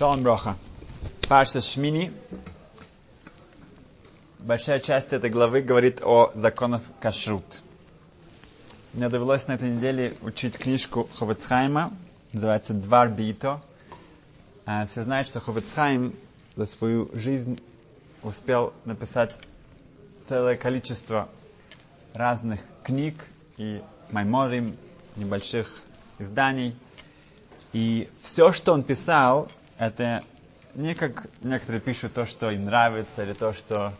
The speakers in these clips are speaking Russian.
Шалом Броха. Парша Шмини. Большая часть этой главы говорит о законах кашрут. Мне довелось на этой неделе учить книжку Ховецхайма, называется «Двар Бито». А, все знают, что Ховецхайм за свою жизнь успел написать целое количество разных книг и майморим, небольших изданий. И все, что он писал, это не как некоторые пишут то, что им нравится, или то, что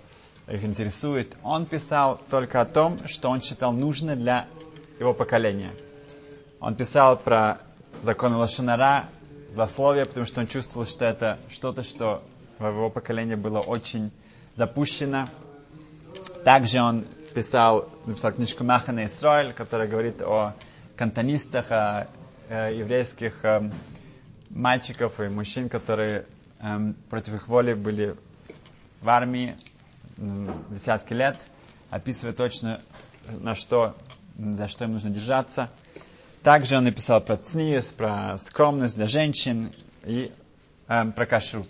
их интересует. Он писал только о том, что он считал нужно для его поколения. Он писал про законы Лошанара, злословие, потому что он чувствовал, что это что-то, что в его поколении было очень запущено. Также он писал, написал книжку Махана Исраиль, которая говорит о кантонистах, о э, еврейских э, мальчиков и мужчин, которые э, против их воли были в армии десятки лет, описывая точно, на что, за что им нужно держаться. Также он написал про цниус, про скромность для женщин и э, про кашрут.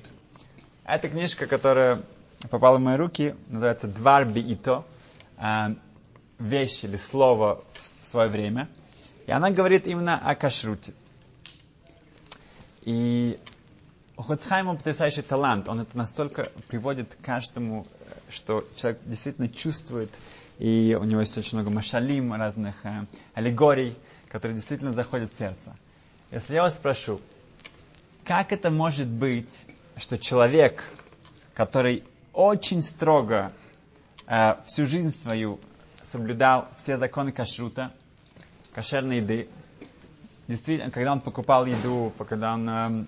Эта книжка, которая попала в мои руки, называется «Двар биито», э, вещь или слово в свое время. И она говорит именно о кашруте. И у Хоцхайма потрясающий талант. Он это настолько приводит к каждому, что человек действительно чувствует. И у него есть очень много машалим, разных э, аллегорий, которые действительно заходят в сердце. Если я вас спрошу, как это может быть, что человек, который очень строго э, всю жизнь свою соблюдал все законы кашрута, кошерной еды, действительно, когда он покупал еду, когда он э,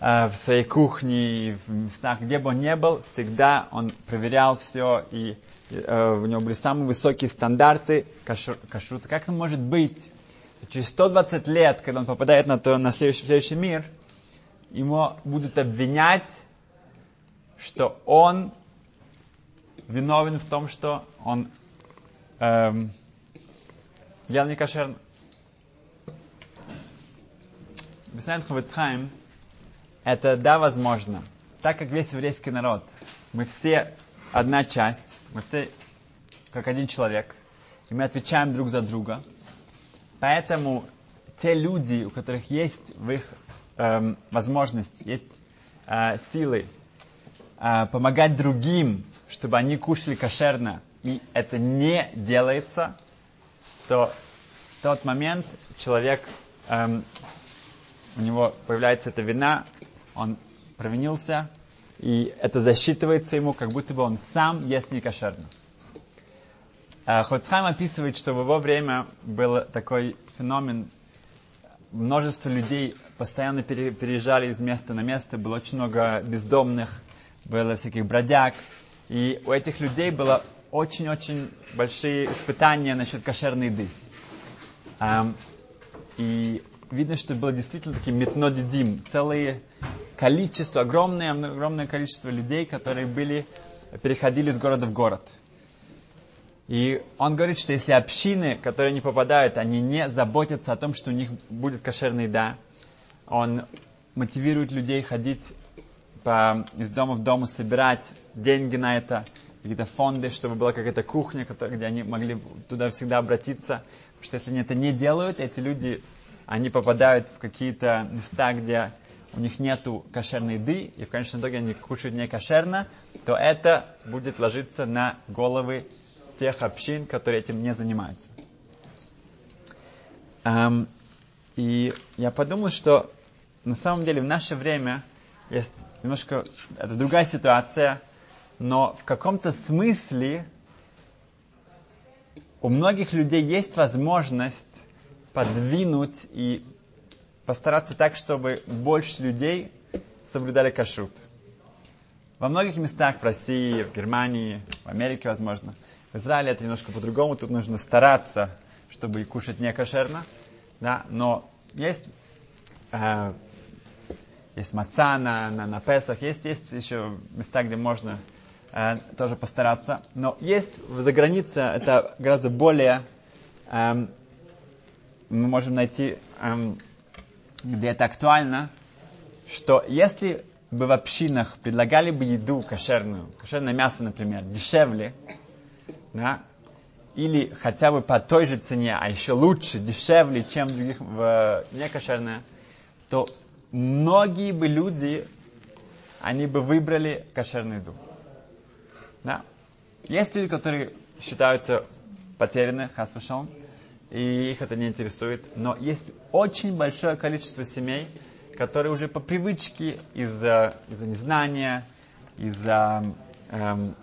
э, в своей кухне, в местах, где бы он ни был, всегда он проверял все, и э, у него были самые высокие стандарты кашр, кашрута. Как это может быть? Через 120 лет, когда он попадает на, то, на следующий, следующий мир, ему будут обвинять, что он виновен в том, что он эм, ел некошерно. Объясняет Хавицхайм, это да, возможно. Так как весь еврейский народ, мы все одна часть, мы все как один человек, и мы отвечаем друг за друга. Поэтому те люди, у которых есть в их эм, возможность, есть э, силы э, помогать другим, чтобы они кушали кошерно, и это не делается, то в тот момент человек, эм, у него появляется эта вина, он провинился, и это засчитывается ему, как будто бы он сам ест некошерно. Э, Хоцхайм описывает, что в его время был такой феномен, множество людей постоянно переезжали из места на место, было очень много бездомных, было всяких бродяг, и у этих людей было очень-очень большие испытания насчет кошерной еды. И видно, что было действительно таким метнодидим, целое количество, огромное, огромное количество людей, которые были, переходили из города в город. И он говорит, что если общины, которые не попадают, они не заботятся о том, что у них будет кошерная еда, он мотивирует людей ходить по, из дома в дом, собирать деньги на это, какие-то фонды, чтобы была какая-то кухня, где они могли туда всегда обратиться. Потому что если они это не делают, эти люди, они попадают в какие-то места, где у них нету кошерной еды, и в конечном итоге они кушают не кошерно, то это будет ложиться на головы тех общин, которые этим не занимаются. Um, и я подумал, что на самом деле в наше время есть немножко, это другая ситуация, но в каком-то смысле у многих людей есть возможность подвинуть и постараться так, чтобы больше людей соблюдали кашрут. Во многих местах, в России, в Германии, в Америке, возможно, в Израиле это немножко по-другому, тут нужно стараться, чтобы кушать не кошерно, да, но есть э, есть маца на, на, на Песах, есть, есть еще места, где можно э, тоже постараться. Но есть за границей, это гораздо более, эм, мы можем найти, эм, где это актуально. что если бы в общинах предлагали бы еду кошерную, кошерное мясо, например, дешевле, да, или хотя бы по той же цене, а еще лучше, дешевле, чем других в некошерное, то многие бы люди, они бы выбрали кошерную еду. Да. Есть люди, которые считаются потеряны, хасвашон, и их это не интересует. Но есть очень большое количество семей, которые уже по привычке из-за из незнания, из-за эм,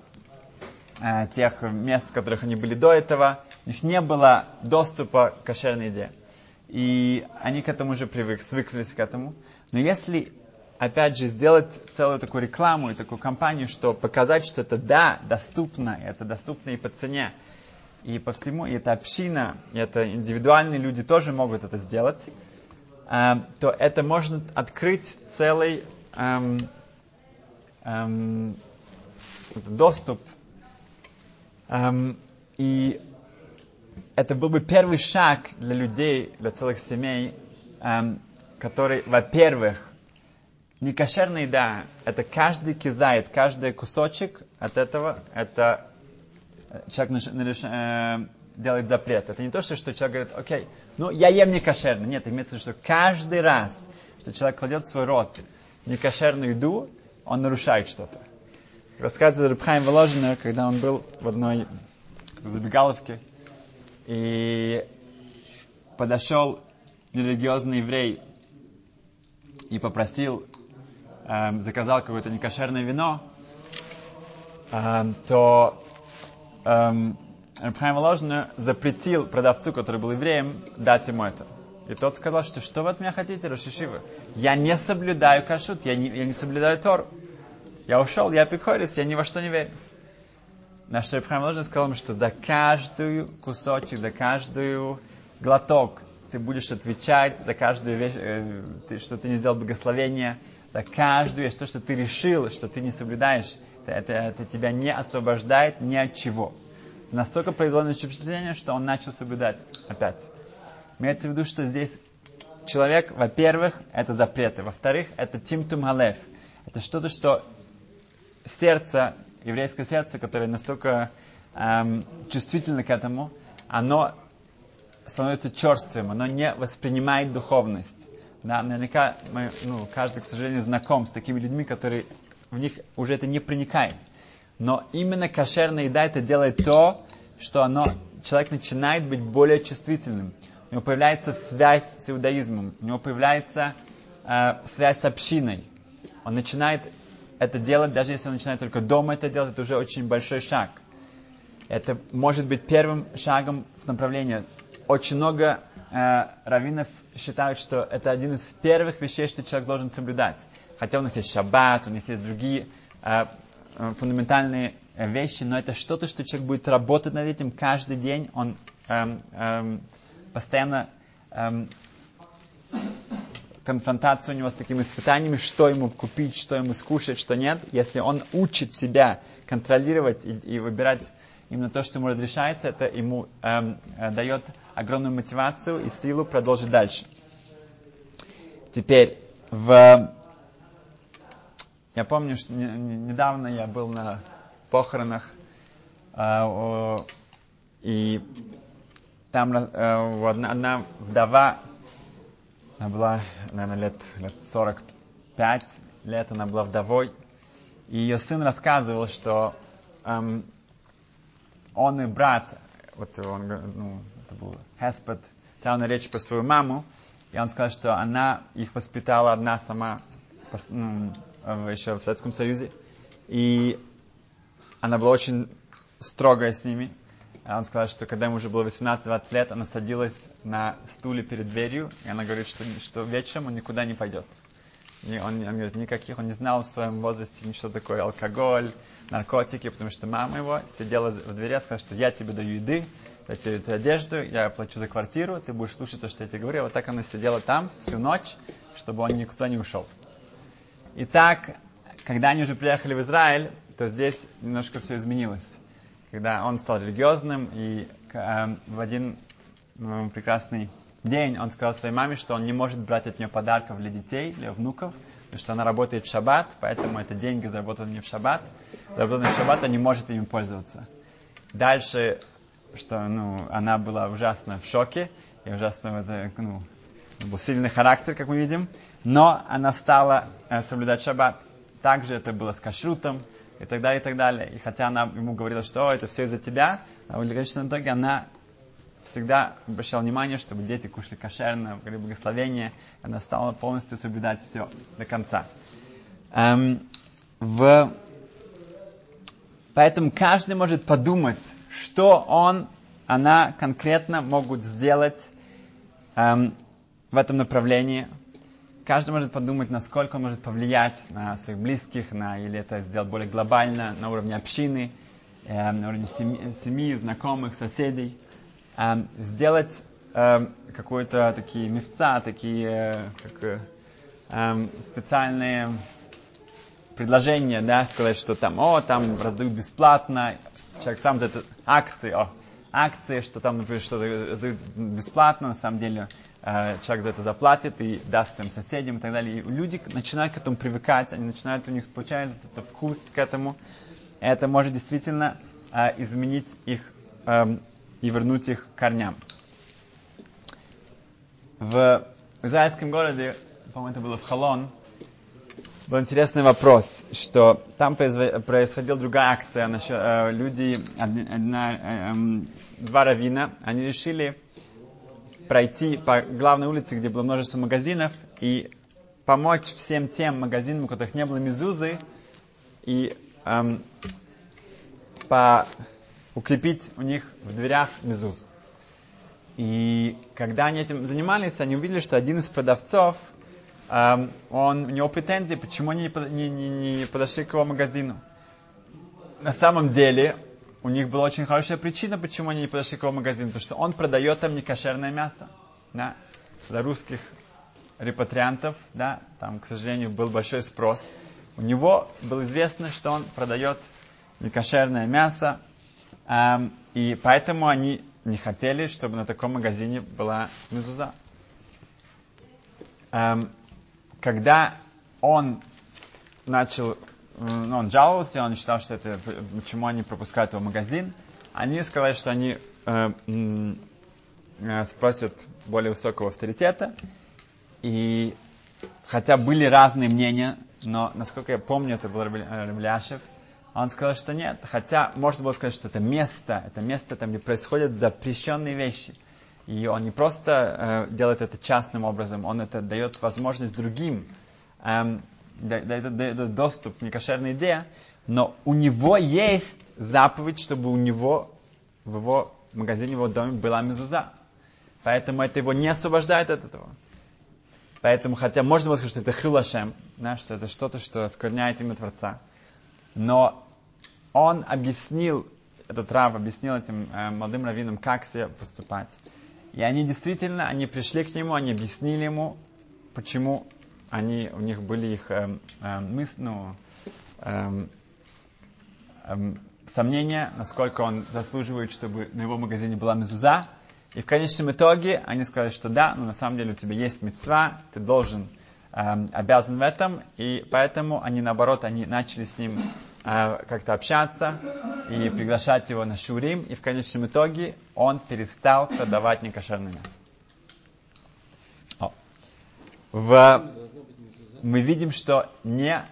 э, тех мест, в которых они были до этого, у них не было доступа к кошерной еде. И они к этому уже привыкли, свыклись к этому. Но если, опять же, сделать целую такую рекламу и такую кампанию, что показать, что это да, доступно, это доступно и по цене, и по всему, и это община, и это индивидуальные люди тоже могут это сделать, э, то это может открыть целый эм, эм, доступ. Эм, и это был бы первый шаг для людей, для целых семей, эм, который, во-первых, не кошерная еда, это каждый кизает, каждый кусочек от этого, это человек нареш, э, делает запрет. Это не то, что, что человек говорит, окей, ну я ем не кошерно. Нет, имеется в виду, что каждый раз, что человек кладет в свой рот некошерную еду, он нарушает что-то. Рассказывает Рабхайм Воложина, когда он был в одной забегаловке, и подошел религиозный еврей и попросил, э, заказал какое-то некошерное вино, э, то эм, Рабхайм Воложина запретил продавцу, который был евреем, дать ему это. И тот сказал, что что вы от меня хотите, Рошишивы? Я не соблюдаю кашут, я не, я не соблюдаю Тору. Я ушел, я пикорис, я ни во что не верю. На что Рабхайм Воложина сказал ему, что за каждую кусочек, за каждую глоток ты будешь отвечать, за каждую вещь, э, что ты не сделал благословения, за каждую вещь, то, что ты решил, что ты не соблюдаешь, это, это тебя не освобождает ни от чего. Настолько производное впечатление, что он начал соблюдать опять. Имеется в виду, что здесь человек, во-первых, это запреты, во-вторых, это тимтум галев. Это что-то, что сердце, еврейское сердце, которое настолько эм, чувствительно к этому, оно становится черствым, оно не воспринимает духовность. Да, наверняка мы, ну, каждый, к сожалению, знаком с такими людьми, которые в них уже это не проникает. Но именно кошерная еда это делает то, что оно, человек начинает быть более чувствительным. У него появляется связь с иудаизмом, у него появляется э, связь с общиной. Он начинает это делать, даже если он начинает только дома это делать, это уже очень большой шаг. Это может быть первым шагом в направлении. Очень много э, раввинов считают, что это один из первых вещей, что человек должен соблюдать. Хотя у нас есть шаббат, у нас есть другие э, э, фундаментальные э, вещи, но это что-то, что человек будет работать над этим каждый день, он эм, эм, постоянно эм, конфронтация у него с такими испытаниями, что ему купить, что ему скушать, что нет. Если он учит себя контролировать и, и выбирать именно то, что ему разрешается, это ему эм, э, дает огромную мотивацию и силу продолжить дальше. Теперь в я помню, что недавно я был на похоронах, э, и там э, одна, одна вдова, она была, наверное, лет, лет 45 лет, она была вдовой, и ее сын рассказывал, что эм, он и брат, вот он, ну, это был Хеспет, там на речь про свою маму, и он сказал, что она их воспитала одна сама, ну, еще в Советском Союзе. И она была очень строгая с ними. Он сказал, что когда ему уже было 18-20 лет, она садилась на стуле перед дверью, и она говорит, что, что вечером он никуда не пойдет. И он, он говорит, никаких, он не знал в своем возрасте ничего такое, алкоголь, наркотики, потому что мама его сидела в двери и сказала, что я тебе даю еды, я тебе даю одежду, я плачу за квартиру, ты будешь слушать то, что я тебе говорю. Вот так она сидела там всю ночь, чтобы он никуда не ушел. И так, когда они уже приехали в Израиль, то здесь немножко все изменилось. Когда он стал религиозным, и э, в один э, прекрасный день он сказал своей маме, что он не может брать от нее подарков для детей, для внуков, потому что она работает в шаббат, поэтому это деньги, заработанные в шаббат. Заработанные в шаббат, она не может ими пользоваться. Дальше, что ну, она была ужасно в шоке, и ужасно ну, был сильный характер, как мы видим, но она стала э, соблюдать шаббат. Также это было с кашрутом и так далее, и так далее. И хотя она ему говорила, что это все из-за тебя, а в конечном итоге она всегда обращала внимание, чтобы дети кушали кошерно, были благословения. Она стала полностью соблюдать все до конца. Эм, в... Поэтому каждый может подумать, что он, она конкретно могут сделать эм, в этом направлении. Каждый может подумать, насколько он может повлиять на своих близких, на, или это сделать более глобально, на уровне общины, э, на уровне семьи, семьи, знакомых, соседей. Э, сделать э, какой-то такие мифца, такие э, как, э, эм, специальные предложения, да, сказать, что там, о, там раздают бесплатно, человек сам это акции, о, акции, что там, например, что-то раздают бесплатно, на самом деле человек за это заплатит и даст своим соседям и так далее. И люди начинают к этому привыкать, они начинают, у них получается этот вкус к этому. Это может действительно э, изменить их э, и вернуть их к корням. В израильском городе, по-моему, это было в Халон, был интересный вопрос, что там происходила другая акция. Насчет, э, люди, одна, э, э, два равина, они решили пройти по главной улице, где было множество магазинов, и помочь всем тем магазинам, у которых не было мизузы, и эм, по, укрепить у них в дверях мизузу. И когда они этим занимались, они увидели, что один из продавцов, эм, он, у него претензии, почему они не, не, не подошли к его магазину. На самом деле, у них была очень хорошая причина, почему они не подошли к его магазину, потому что он продает там некошерное мясо. Да? Для русских репатриантов, да, там, к сожалению, был большой спрос. У него было известно, что он продает некошерное мясо, эм, и поэтому они не хотели, чтобы на таком магазине была мезуза. Эм, когда он начал ну, он жаловался, он считал, что это, почему они пропускают его магазин. Они сказали, что они э, э, спросят более высокого авторитета. И хотя были разные мнения, но, насколько я помню, это был Рабляшев, он сказал, что нет. Хотя можно было сказать, что это место, это место, там, где происходят запрещенные вещи. И он не просто э, делает это частным образом, он это дает возможность другим эм, дает, дает доступ к некошерной идее, но у него есть заповедь, чтобы у него в его магазине, в его доме была мезуза. Поэтому это его не освобождает от этого. Поэтому, хотя можно было сказать, что это хилашем, да, что это что-то, что оскверняет имя Творца. Но он объяснил, этот Рав объяснил этим э, молодым раввинам, как себе поступать. И они действительно, они пришли к нему, они объяснили ему, почему они, у них были их эм, эм, мыс, ну, эм, эм, сомнения, насколько он заслуживает, чтобы на его магазине была мезуза. И в конечном итоге они сказали, что да, но на самом деле у тебя есть мецва, ты должен, эм, обязан в этом. И поэтому они, наоборот, они начали с ним э, как-то общаться и приглашать его на шурим. И в конечном итоге он перестал продавать некошерное мясо. В мы видим, что не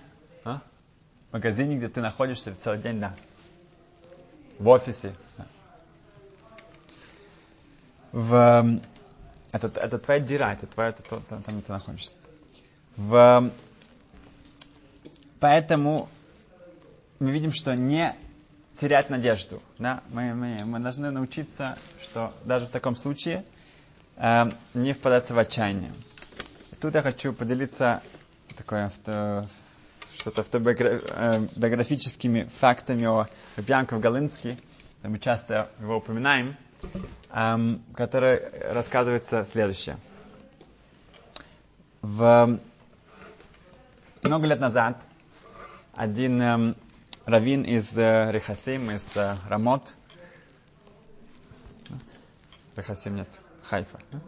а? в магазине, где ты находишься целый день, да. В офисе. Да. В, это, это твоя дира, это твоя, это, то, там, где ты находишься. В, поэтому мы видим, что не терять надежду. Да? Мы, мы, мы должны научиться, что даже в таком случае э, не впадать в отчаяние. Тут я хочу поделиться такое авто, что-то автобиографическими фактами о Рубьянков Галинске, мы часто его упоминаем, эм, который рассказывается следующее. В много лет назад один эм, раввин из э, Рехасим, из э, Рамот, Рехасим нет, Хайфа, да?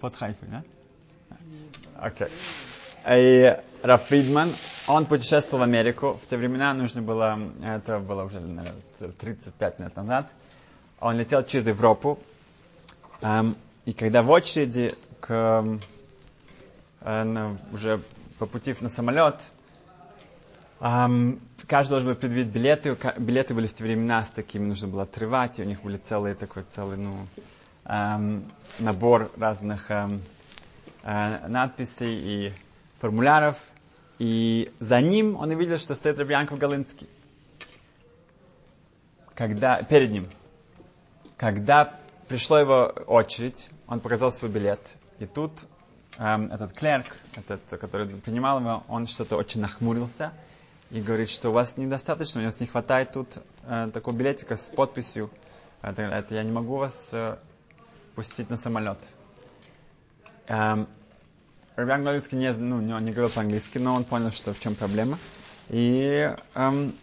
Под Хайфой, да? Окей. Okay. И Раф Фридман, он путешествовал в Америку. В те времена нужно было, это было уже, наверное, 35 лет назад. Он летел через Европу. И когда в очереди к, уже по пути на самолет, эм, каждый должен был предъявить билеты. Билеты были в те времена с такими, нужно было отрывать, и у них были целые такой целый, ну, эм, набор разных эм, э, надписей и формуляров. И за ним он увидел, что стоит Рабьянков Галинский. Когда, перед ним. Когда пришла его очередь, он показал свой билет. И тут эм, этот клерк, этот, который принимал его, он что-то очень нахмурился и говорит, что у вас недостаточно, у нас не хватает тут э, такого билетика с подписью. Это, это я не могу вас э, пустить на самолет. Эм, Рабиан Главицкий не, ну, не говорил по-английски, но он понял, что в чем проблема. И эм,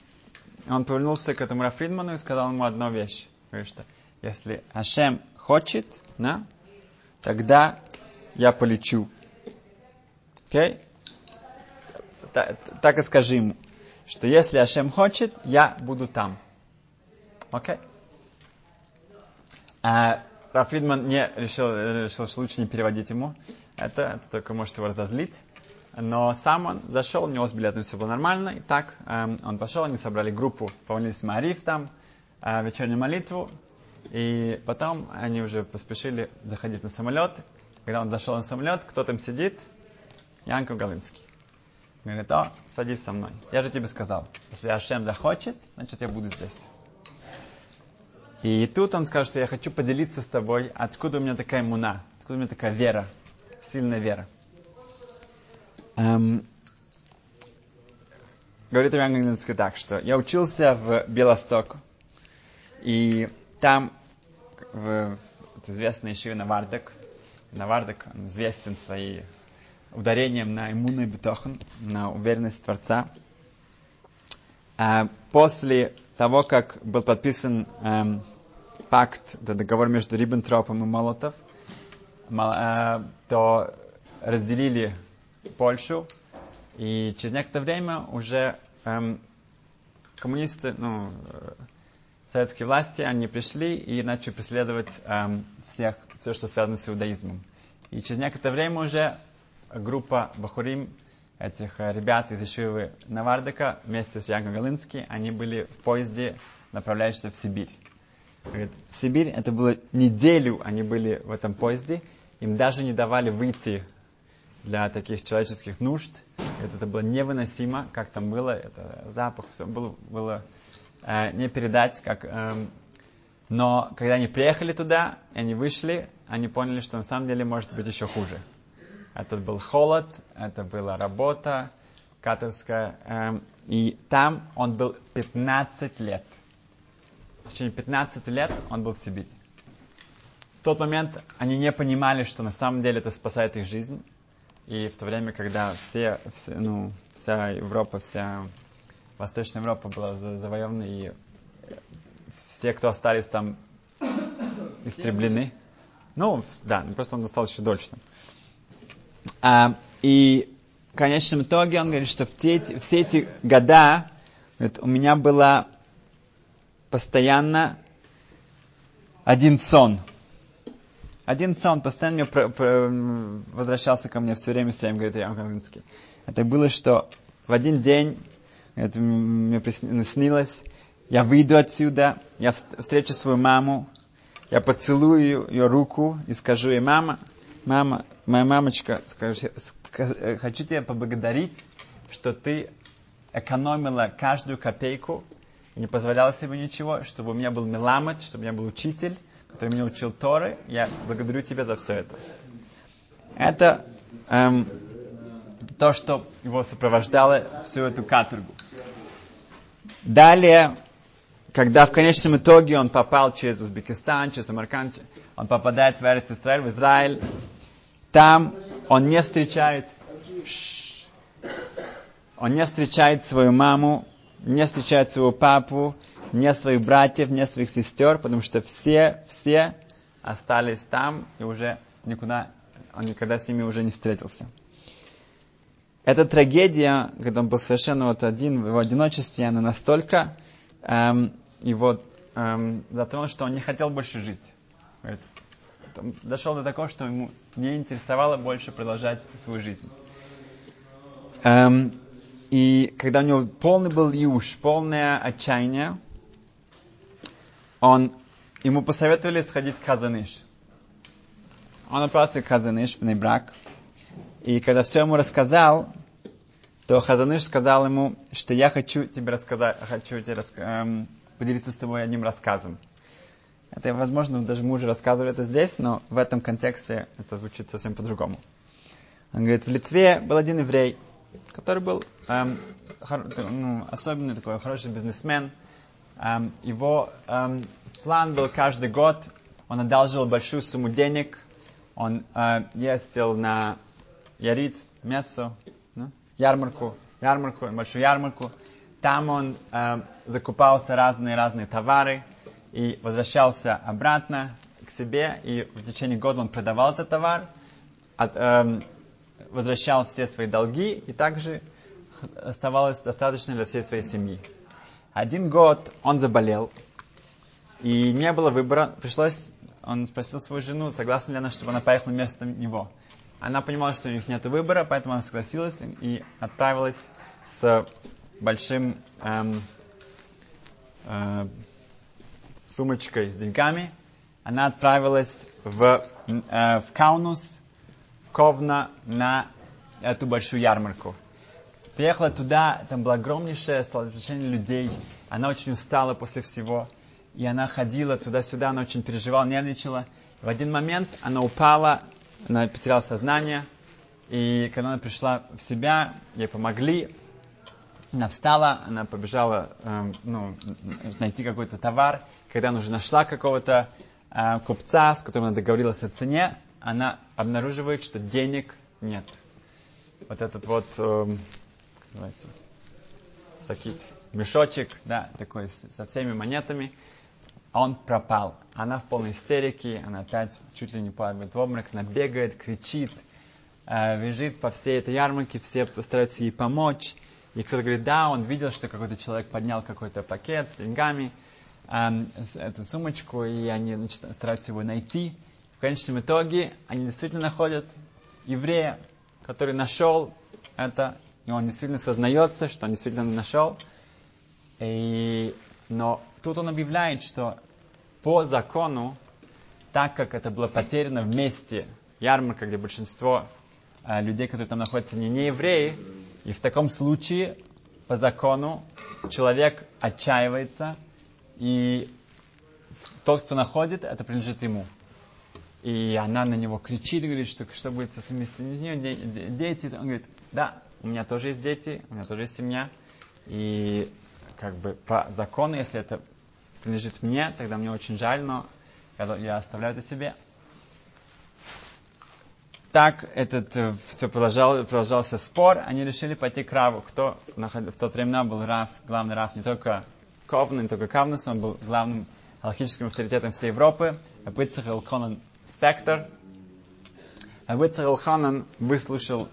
он повернулся к этому Рафридману и сказал ему одну вещь. Говорит, что если Ашем хочет, да, тогда я полечу. Окей? Okay? Так и скажи ему, что если Ашем хочет, я буду там. Окей? Okay? А Рафридман не решил, решил, что лучше не переводить ему. Это, это только может его разозлить. Но сам он зашел, у него с билетом все было нормально. И так эм, он пошел, они собрали группу, помолились Мариф там, э, вечернюю молитву. И потом они уже поспешили заходить на самолет. Когда он зашел на самолет, кто там сидит? Янков Галинский. Говорит, о, садись со мной. Я же тебе сказал, если Ашем захочет, значит я буду здесь. И тут он скажет, что я хочу поделиться с тобой, откуда у меня такая муна, откуда у меня такая вера, сильная вера. Эм, говорит Иван так, что я учился в Белосток, и там в вот, известной Ишиве Навардак, Навардак он известен своим ударением на иммунный бетохан, на уверенность Творца. А после того, как был подписан эм, пакт, это договор между Риббентропом и Молотов, э, то разделили Польшу, и через некоторое время уже эм, коммунисты, ну, э, советские власти, они пришли и начали преследовать эм, всех, все, что связано с иудаизмом. И через некоторое время уже группа Бахурим, этих э, ребят из Ишивы Навардыка, вместе с Ягом Галински, они были в поезде, направляющемся в Сибирь. Говорит, в Сибирь это было неделю они были в этом поезде, им даже не давали выйти для таких человеческих нужд. Это, это было невыносимо, как там было, это запах, все было, было э, не передать, как... Э, но когда они приехали туда, они вышли, они поняли, что на самом деле может быть еще хуже. Это был холод, это была работа каторская, э, и там он был 15 лет – в течение 15 лет он был в Сибири. В тот момент они не понимали, что на самом деле это спасает их жизнь. И в то время, когда все, все ну, вся Европа, вся Восточная Европа была завоевана, и все, кто остались там, истреблены. Ну, да, просто он остался еще дольше. А, и в конечном итоге он говорит, что в те, все эти года говорит, у меня была постоянно один сон. Один сон постоянно про, про, возвращался ко мне все время, все время, говорит Иоанн Каминский. Это было, что в один день, это мне снилось, я выйду отсюда, я встречу свою маму, я поцелую ее руку и скажу ей, мама, мама, моя мамочка, скажу, хочу тебя поблагодарить, что ты экономила каждую копейку не позволял себе ничего, чтобы у меня был меламет, чтобы у меня был учитель, который меня учил Торы. Я благодарю тебя за все это. Это эм, то, что его сопровождало всю эту каторгу. Далее, когда в конечном итоге он попал через Узбекистан, через Амаркан, он попадает в Эрец в Израиль, там он не встречает, он не встречает свою маму, не встречает своего папу, не своих братьев, не своих сестер, потому что все, все остались там и уже никуда он никогда с ними уже не встретился. Эта трагедия, когда он был совершенно вот один, в его одиночестве, она настолько эм, его эм, затронула, что он не хотел больше жить. Говорит, дошел до такого, что ему не интересовало больше продолжать свою жизнь. Эм, и когда у него полный был юж, полное отчаяние, он, ему посоветовали сходить в Казаныш. Он отправился в Казаныш, в брак. И когда все ему рассказал, то Хазаныш сказал ему, что я хочу тебе рассказать, хочу тебе раска- эм, поделиться с тобой одним рассказом. Это, возможно, даже мы уже рассказывали это здесь, но в этом контексте это звучит совсем по-другому. Он говорит, в Литве был один еврей, который был эм, хор- ну, особенный такой, хороший бизнесмен. Эм, его эм, план был каждый год, он одалживал большую сумму денег, он э, ездил на Ярит, мясо, ну, ярмарку, ярмарку, большую ярмарку. Там он э, закупался разные-разные товары и возвращался обратно к себе. И в течение года он продавал этот товар, от, э, возвращал все свои долги и также оставалось достаточно для всей своей семьи. Один год он заболел, и не было выбора. Пришлось, он спросил свою жену, согласна ли она, чтобы она поехала вместо него. Она понимала, что у них нет выбора, поэтому она согласилась и отправилась с большим эм, э, сумочкой с деньгами. Она отправилась в, э, в Каунус, Ковна, на эту большую ярмарку. Приехала туда, там было огромнейшее столкновение людей. Она очень устала после всего. И она ходила туда-сюда, она очень переживала, нервничала. В один момент она упала, она потеряла сознание. И когда она пришла в себя, ей помогли. Она встала, она побежала э, ну, найти какой-то товар. Когда она уже нашла какого-то э, купца, с которым она договорилась о цене, она обнаруживает, что денег нет. Вот этот вот, э, называется, сакит, мешочек, да, такой со всеми монетами, он пропал. Она в полной истерике, она опять чуть ли не падает в обморок, она бегает, кричит, э, бежит по всей этой ярмарке, все стараются ей помочь. И кто-то говорит, да, он видел, что какой-то человек поднял какой-то пакет с деньгами, эм, эту сумочку, и они значит, стараются его найти. Конечном итоге они действительно находят еврея, который нашел это, и он действительно сознается, что он действительно нашел. И, но тут он объявляет, что по закону, так как это было потеряно вместе, ярмарка, где большинство э, людей, которые там находятся, не, не евреи, и в таком случае, по закону, человек отчаивается, и тот, кто находит, это принадлежит ему. И она на него кричит, говорит, что что будет со своими семьей, дети. Он говорит, да, у меня тоже есть дети, у меня тоже есть семья. И как бы по закону, если это принадлежит мне, тогда мне очень жаль, но я оставляю это себе. Так этот э, все продолжал, продолжался спор, они решили пойти к Раву. Кто в тот время был Рав, главный Рав не только Ковна, не только Кавнус, он был главным галактическим авторитетом всей Европы. Абыцах Элконан Спектр. Абыцах Элханан выслушал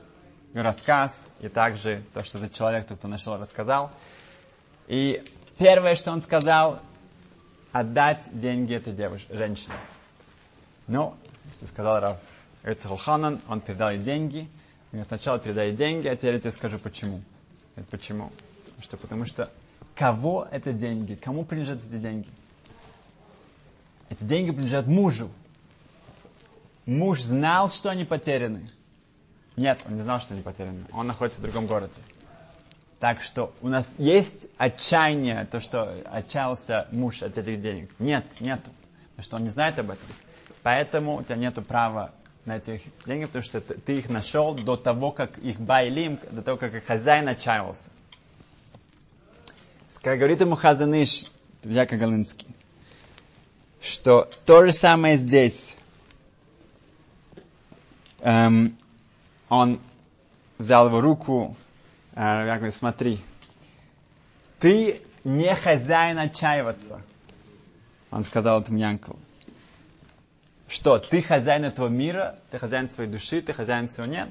рассказ и также то, что этот человек, кто нашел, рассказал. И первое, что он сказал, отдать деньги этой девушке, женщине. Ну, если сказал Раф Эцхалханан, он передал ей деньги. Я сначала передаю деньги, а теперь я тебе скажу почему. Это почему? Что, потому что кого это деньги? Кому принадлежат эти деньги? Эти деньги принадлежат мужу. Муж знал, что они потеряны. Нет, он не знал, что они потеряны. Он находится в другом городе. Так что у нас есть отчаяние, то, что отчаялся муж от этих денег. Нет, нет, потому что он не знает об этом. Поэтому у тебя нет права на этих деньги, потому что ты их нашел до того, как их байлим, до того, как их хозяин отчаялся. Как говорит ему Хазаныш, Яков Галинский, что то же самое здесь. Эм, он взял его руку, э, я говорю, смотри, ты не хозяин отчаиваться. Он сказал этому Янкову. что ты хозяин этого мира, ты хозяин своей души, ты хозяин своего нет.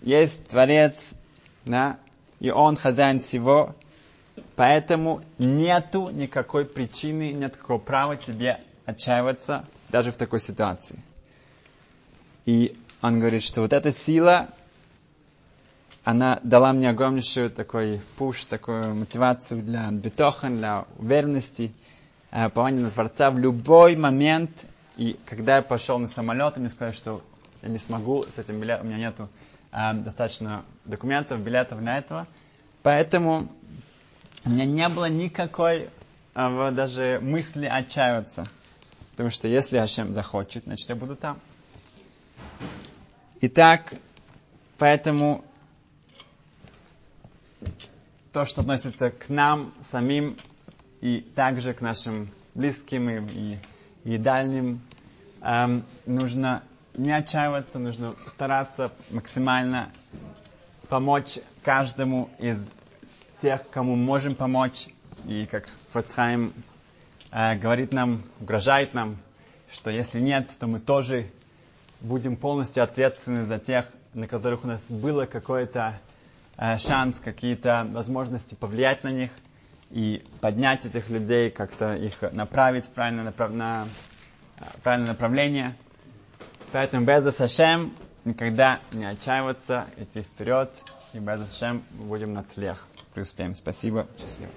Есть Творец, да, и Он хозяин всего, поэтому нету никакой причины, нет никакого права тебе отчаиваться даже в такой ситуации. И он говорит, что вот эта сила, она дала мне огромнейшую такой пуш, такую мотивацию для бетохан, для уверенности, э, пования на Творца в любой момент. И когда я пошел на самолет, мне сказали, что я не смогу с этим билетом, у меня нету э, достаточно документов, билетов для этого. Поэтому у меня не было никакой э, даже мысли отчаиваться. Потому что если Ашем захочет, значит я буду там. Итак, поэтому то, что относится к нам самим и также к нашим близким и, и, дальним, эм, нужно не отчаиваться, нужно стараться максимально помочь каждому из тех, кому можем помочь. И как Фацхайм э, говорит нам, угрожает нам, что если нет, то мы тоже будем полностью ответственны за тех, на которых у нас было какой-то э, шанс, какие-то возможности повлиять на них и поднять этих людей, как-то их направить в правильное, направ... на, э, правильное направление. Поэтому без Сашем никогда не отчаиваться, идти вперед, и без Сашем будем на целях. Преуспеем. Спасибо. Счастливо.